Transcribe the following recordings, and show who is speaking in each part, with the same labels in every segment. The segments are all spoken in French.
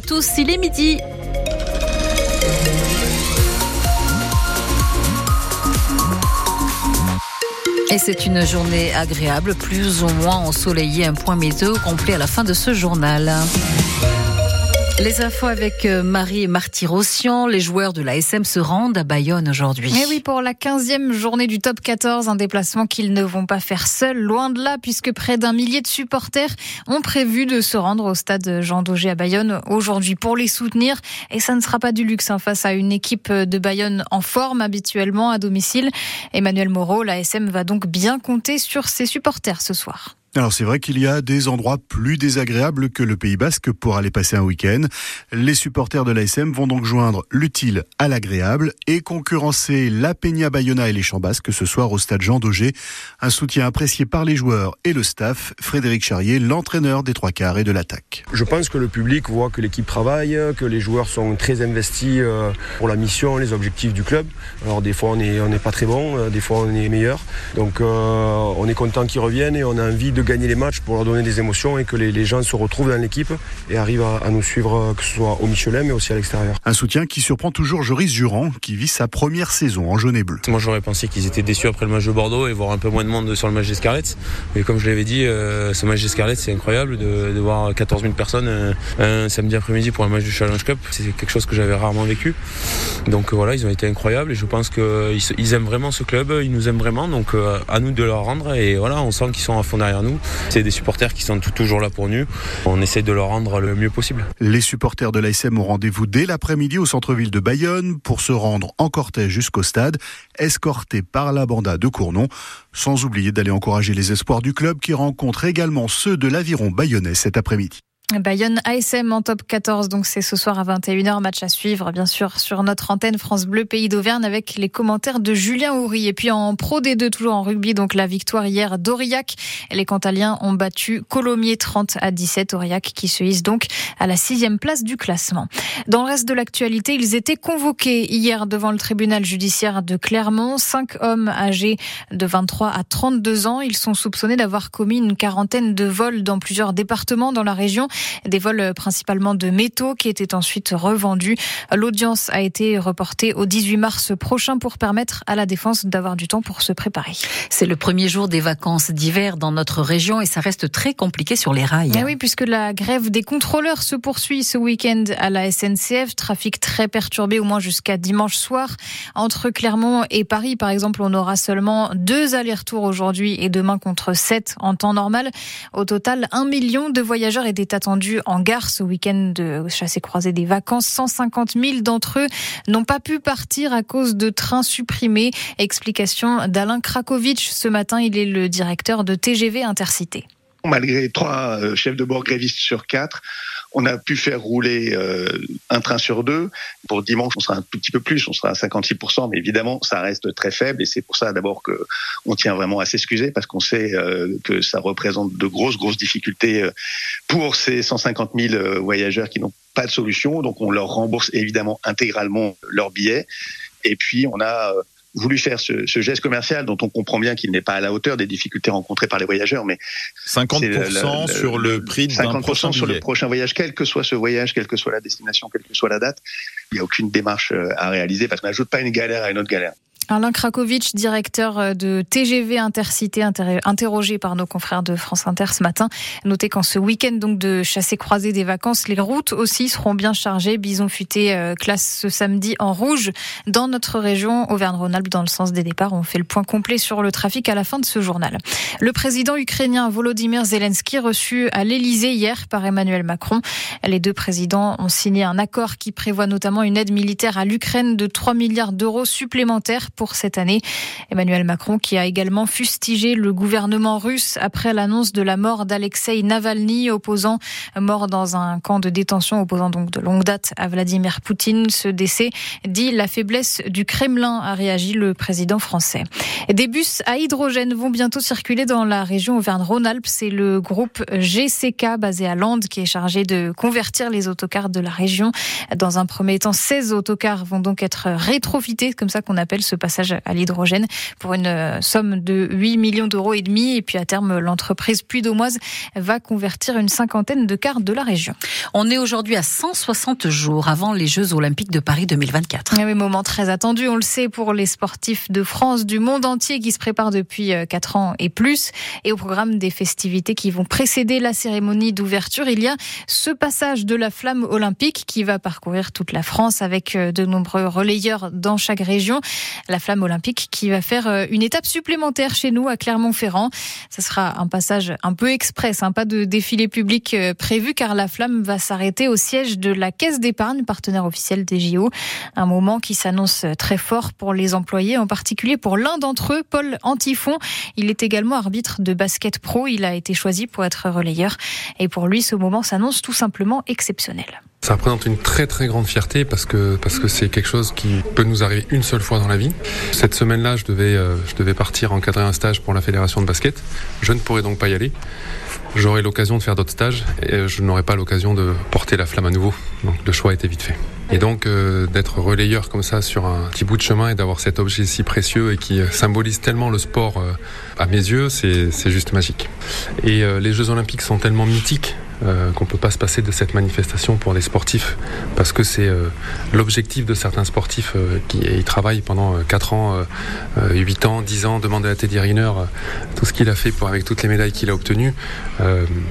Speaker 1: tous, il est midi. Et c'est une journée agréable, plus ou moins ensoleillée. Un point météo complet à la fin de ce journal. Les infos avec euh, Marie et Marty Rossian. Les joueurs de la SM se rendent à Bayonne aujourd'hui.
Speaker 2: Et eh oui, pour la 15e journée du top 14, un déplacement qu'ils ne vont pas faire seuls, loin de là, puisque près d'un millier de supporters ont prévu de se rendre au stade Jean Daugé à Bayonne aujourd'hui pour les soutenir. Et ça ne sera pas du luxe hein, face à une équipe de Bayonne en forme habituellement à domicile. Emmanuel Moreau, la SM va donc bien compter sur ses supporters ce soir.
Speaker 3: Alors c'est vrai qu'il y a des endroits plus désagréables que le Pays Basque pour aller passer un week-end. Les supporters de l'ASM vont donc joindre l'utile à l'agréable et concurrencer la Peña Bayona et les Champs Basques ce soir au stade Jean Daugé. Un soutien apprécié par les joueurs et le staff. Frédéric Charrier, l'entraîneur des trois quarts et de l'attaque.
Speaker 4: Je pense que le public voit que l'équipe travaille, que les joueurs sont très investis euh, pour la mission, les objectifs du club. Alors des fois on n'est on pas très bon, euh, des fois on est meilleur. Donc euh, on est content qu'ils reviennent et on a envie de gagner les matchs pour leur donner des émotions et que les, gens se retrouvent dans l'équipe et arrivent à, nous suivre, que ce soit au Michelin mais aussi à l'extérieur.
Speaker 3: Un soutien qui surprend toujours Joris Durand, qui vit sa première saison en jaune et bleu.
Speaker 5: Moi j'aurais pensé qu'ils étaient déçus après le match de Bordeaux et voir un peu moins de monde sur le match d'Escarlet. Mais comme je l'avais dit, euh, ce match d'Escarlet c'est incroyable de, voir 14 000 personnes euh, un samedi après-midi pour un match du Challenge Cup. C'est quelque chose que j'avais rarement vécu. Donc euh, voilà, ils ont été incroyables et je pense qu'ils aiment vraiment ce club, ils nous aiment vraiment. Donc à nous de leur rendre et voilà, on sent qu'ils sont à fond derrière nous. C'est des supporters qui sont toujours là pour nous. On essaye de leur rendre le mieux possible.
Speaker 3: Les supporters de l'ASM ont rendez-vous dès l'après-midi au centre-ville de Bayonne pour se rendre en cortège jusqu'au stade, escortés par la banda de Cournon, sans oublier d'aller encourager les espoirs du club qui rencontrent également ceux de l'aviron bayonnais cet après-midi.
Speaker 2: Bayonne ASM en top 14, donc c'est ce soir à 21h, match à suivre bien sûr sur notre antenne France Bleu Pays d'Auvergne avec les commentaires de Julien Houry. Et puis en Pro D2, toujours en rugby, donc la victoire hier d'Aurillac. Les Cantaliens ont battu Colomiers 30 à 17, Aurillac qui se hisse donc à la sixième place du classement. Dans le reste de l'actualité, ils étaient convoqués hier devant le tribunal judiciaire de Clermont. Cinq hommes âgés de 23 à 32 ans, ils sont soupçonnés d'avoir commis une quarantaine de vols dans plusieurs départements dans la région. Des vols principalement de métaux qui étaient ensuite revendus. L'audience a été reportée au 18 mars prochain pour permettre à la défense d'avoir du temps pour se préparer.
Speaker 1: C'est le premier jour des vacances d'hiver dans notre région et ça reste très compliqué sur les rails.
Speaker 2: Eh oui, puisque la grève des contrôleurs se poursuit ce week-end à la SNCF. Trafic très perturbé au moins jusqu'à dimanche soir. Entre Clermont et Paris, par exemple, on aura seulement deux allers-retours aujourd'hui et demain contre sept en temps normal. Au total, un million de voyageurs étaient en gare ce week-end de chassé-croisé des vacances. 150 000 d'entre eux n'ont pas pu partir à cause de trains supprimés. Explication d'Alain Krakowicz. Ce matin, il est le directeur de TGV Intercité.
Speaker 6: Malgré trois euh, chefs de bord grévistes sur quatre, on a pu faire rouler euh, un train sur deux. Pour dimanche, on sera un tout petit peu plus, on sera à 56%, mais évidemment, ça reste très faible et c'est pour ça d'abord que on tient vraiment à s'excuser parce qu'on sait euh, que ça représente de grosses, grosses difficultés pour ces 150 000 voyageurs qui n'ont pas de solution. Donc on leur rembourse évidemment intégralement leurs billets. Et puis on a voulu faire ce, ce, geste commercial dont on comprend bien qu'il n'est pas à la hauteur des difficultés rencontrées par les voyageurs, mais
Speaker 7: 50% sur le, prix d'un prochain
Speaker 6: sur le prochain voyage, quel que soit ce voyage, quelle que soit la destination, quelle que soit la date. Il n'y a aucune démarche euh, à réaliser parce qu'on n'ajoute pas une galère à une autre galère.
Speaker 2: Alain Krakowicz, directeur euh, de TGV Intercité, interrogé par nos confrères de France Inter ce matin. Notez qu'en ce week-end donc de chassé croisé des vacances, les routes aussi seront bien chargées. Bison futé euh, classe ce samedi en rouge dans notre région Auvergne-Rhône-Alpes dans le sens des départs. On fait le point complet sur le trafic à la fin de ce journal. Le président ukrainien Volodymyr Zelensky reçu à l'Elysée hier par Emmanuel Macron. Les deux présidents ont signé un accord qui prévoit notamment une aide militaire à l'Ukraine de 3 milliards d'euros supplémentaires pour cette année. Emmanuel Macron qui a également fustigé le gouvernement russe après l'annonce de la mort d'Alexei Navalny, opposant mort dans un camp de détention, opposant donc de longue date à Vladimir Poutine. Ce décès dit la faiblesse du Kremlin, a réagi le président français. Des bus à hydrogène vont bientôt circuler dans la région Auvergne-Rhône-Alpes. C'est le groupe GCK basé à Landes qui est chargé de convertir les autocars de la région. Dans un premier temps, 16 autocars vont donc être rétrofités, comme ça qu'on appelle ce passage à l'hydrogène pour une somme de 8 millions d'euros et demi. Et puis à terme, l'entreprise Puy d'Aumoise va convertir une cinquantaine de cars de la région.
Speaker 1: On est aujourd'hui à 160 jours avant les Jeux Olympiques de Paris 2024.
Speaker 2: Un moment très attendu, on le sait, pour les sportifs de France, du monde entier qui se préparent depuis 4 ans et plus. Et au programme des festivités qui vont précéder la cérémonie d'ouverture, il y a ce passage de la flamme olympique qui va parcourir toute la France avec de nombreux relayeurs dans chaque région. La flamme olympique qui va faire une étape supplémentaire chez nous à Clermont-Ferrand. Ce sera un passage un peu express, hein, pas de défilé public euh, prévu car la flamme va s'arrêter au siège de la Caisse d'épargne, partenaire officiel des JO. Un moment qui s'annonce très fort pour les employés, en particulier pour l'un d'entre eux, Paul Antifon. Il est également arbitre de basket pro. Il a été choisi pour être relayeur. Et pour lui, ce moment s'annonce tout simplement exceptionnel.
Speaker 8: Ça représente une très très grande fierté parce que parce que c'est quelque chose qui peut nous arriver une seule fois dans la vie. Cette semaine-là, je devais euh, je devais partir encadrer un stage pour la fédération de basket. Je ne pourrais donc pas y aller. J'aurai l'occasion de faire d'autres stages et je n'aurai pas l'occasion de porter la flamme à nouveau. Donc le choix était vite fait. Et donc euh, d'être relayeur comme ça sur un petit bout de chemin et d'avoir cet objet si précieux et qui euh, symbolise tellement le sport euh, à mes yeux, c'est juste magique. Et les Jeux olympiques sont tellement mythiques euh, qu'on peut pas se passer de cette manifestation pour les sportifs parce que c'est euh, l'objectif de certains sportifs euh, qui travaillent pendant 4 ans, 8 ans, 10 ans, demander à Teddy Riner tout ce qu'il a fait pour avec toutes les médailles qu'il a obtenues.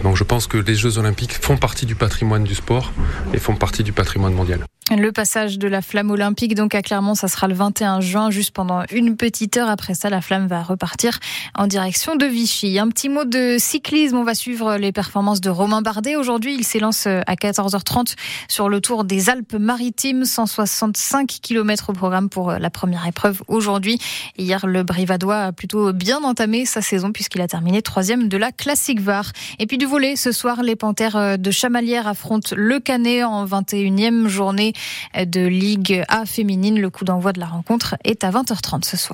Speaker 8: donc je pense que les Jeux olympiques font partie du patrimoine du sport et font partie du patrimoine mondial.
Speaker 2: Le passage de la flamme olympique donc à Clermont, ça sera le 21 juin, juste pendant une petite heure. Après ça, la flamme va repartir en direction de Vichy. Un petit mot de cyclisme, on va suivre les performances de Romain Bardet. Aujourd'hui, il s'élance à 14h30 sur le Tour des Alpes-Maritimes, 165 km au programme pour la première épreuve aujourd'hui. Hier, le Brivadois a plutôt bien entamé sa saison puisqu'il a terminé troisième de la Classique VAR. Et puis du volet, ce soir, les Panthères de Chamalières affrontent le Canet en 21e journée de Ligue A féminine. Le coup d'envoi de la rencontre est à 20h30 ce soir.